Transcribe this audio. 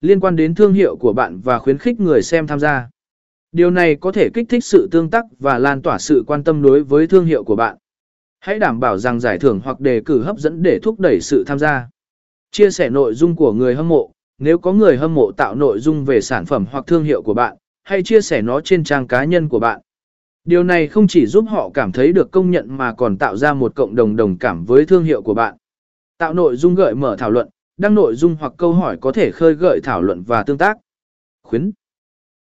liên quan đến thương hiệu của bạn và khuyến khích người xem tham gia. Điều này có thể kích thích sự tương tác và lan tỏa sự quan tâm đối với thương hiệu của bạn. Hãy đảm bảo rằng giải thưởng hoặc đề cử hấp dẫn để thúc đẩy sự tham gia. Chia sẻ nội dung của người hâm mộ. Nếu có người hâm mộ tạo nội dung về sản phẩm hoặc thương hiệu của bạn, hãy chia sẻ nó trên trang cá nhân của bạn. Điều này không chỉ giúp họ cảm thấy được công nhận mà còn tạo ra một cộng đồng đồng cảm với thương hiệu của bạn. Tạo nội dung gợi mở thảo luận, đăng nội dung hoặc câu hỏi có thể khơi gợi thảo luận và tương tác. Khuyến